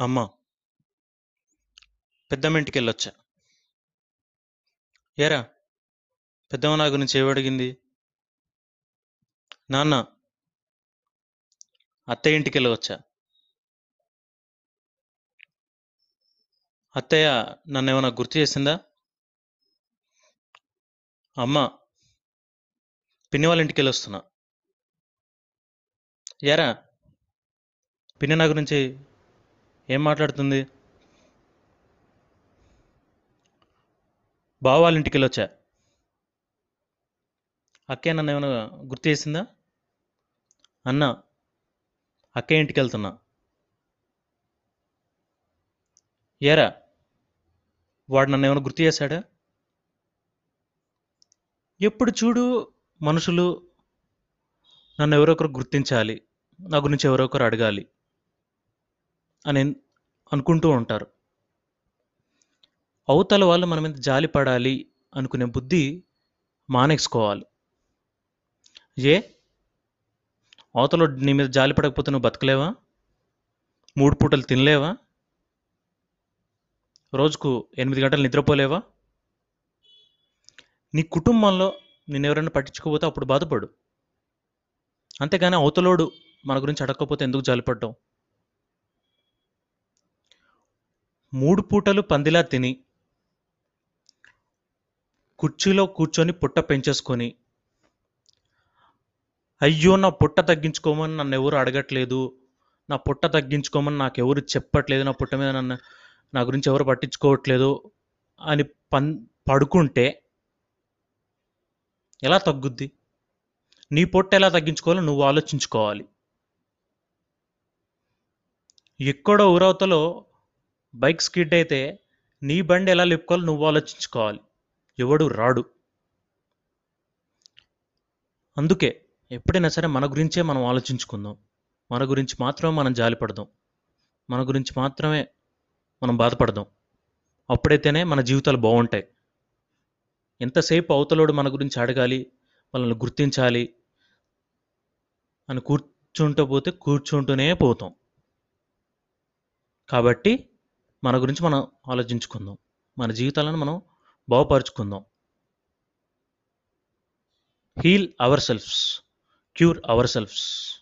అమ్మ. పెద్దమ్మ ఇంటికెళ్ళొచ్చా. ఏరా? పెద్దమ్మ నా గురించి ఏమడిగింది? నాన్న. అత్తయ్య ఇంటికి వెళ్ళవచ్చా అత్తయ్య నన్ను ఏమైనా గుర్తు చేసిందా? అమ్మ. పిన్ని వాళ్ళ ఇంటికెళ్ళొస్తున్నా. ఏరా? పిన్ని నా గురించి ఏం మాట్లాడుతుంది? బావ వాళ్ళ అక్కే అక్కయ్య ఏమైనా గుర్తు చేసిందా? అన్న. ఇంటికి వెళ్తున్నా ఏరా? వాడు నన్ను ఏమైనా గుర్తు చేశాడా? ఎప్పుడు చూడు మనుషులు నన్ను ఎవరొకరు గుర్తించాలి. నా గురించి ఎవరో ఒకరు అడగాలి. అని అనుకుంటూ ఉంటారు. అవతల వాళ్ళు మన మీద జాలి పడాలి అనుకునే బుద్ధి మానేసుకోవాలి. ఏ? అవతలోడు నీ మీద జాలి పడకపోతే నువ్వు బతకలేవా? మూడు పూటలు తినలేవా? రోజుకు ఎనిమిది గంటలు నిద్రపోలేవా? నీ కుటుంబంలో నిన్నెవరైనా పట్టించుకోకపోతే అప్పుడు బాధపడు. అంతేగాని అవతలోడు మన గురించి అడగకపోతే ఎందుకు జాలిపడ్డావు మూడు పూటలు పందిలా తిని కుర్చీలో కూర్చొని పుట్ట పెంచేసుకొని అయ్యో! నా పుట్ట తగ్గించుకోమని నన్ను ఎవరు అడగట్లేదు. నా పుట్ట తగ్గించుకోమని నాకెవరు చెప్పట్లేదు. నా పుట్ట మీద నన్ను నా గురించి ఎవరు పట్టించుకోవట్లేదు అని పన్ పడుకుంటే ఎలా తగ్గుద్ది? నీ పొట్ట ఎలా తగ్గించుకోవాలో నువ్వు ఆలోచించుకోవాలి. ఎక్కడో ఊరవతలో బైక్ స్కిడ్ అయితే నీ బండి ఎలా లేపుకోవాలో నువ్వు ఆలోచించుకోవాలి. ఎవడు రాడు. అందుకే ఎప్పుడైనా సరే మన గురించే మనం ఆలోచించుకుందాం. మన గురించి మాత్రమే మనం జాలిపడదాం. మన గురించి మాత్రమే మనం బాధపడదాం. అప్పుడైతేనే మన జీవితాలు బాగుంటాయి ఎంతసేపు అవతలోడు మన గురించి అడగాలి, మనల్ని గుర్తించాలి అని కూర్చుంటూ పోతే కూర్చుంటూనే పోతాం. కాబట్టి మన గురించి మనం ఆలోచించుకుందాం. మన జీవితాలను మనం బాగుపరుచుకుందాం. Heal our selfs. Cure our selfs.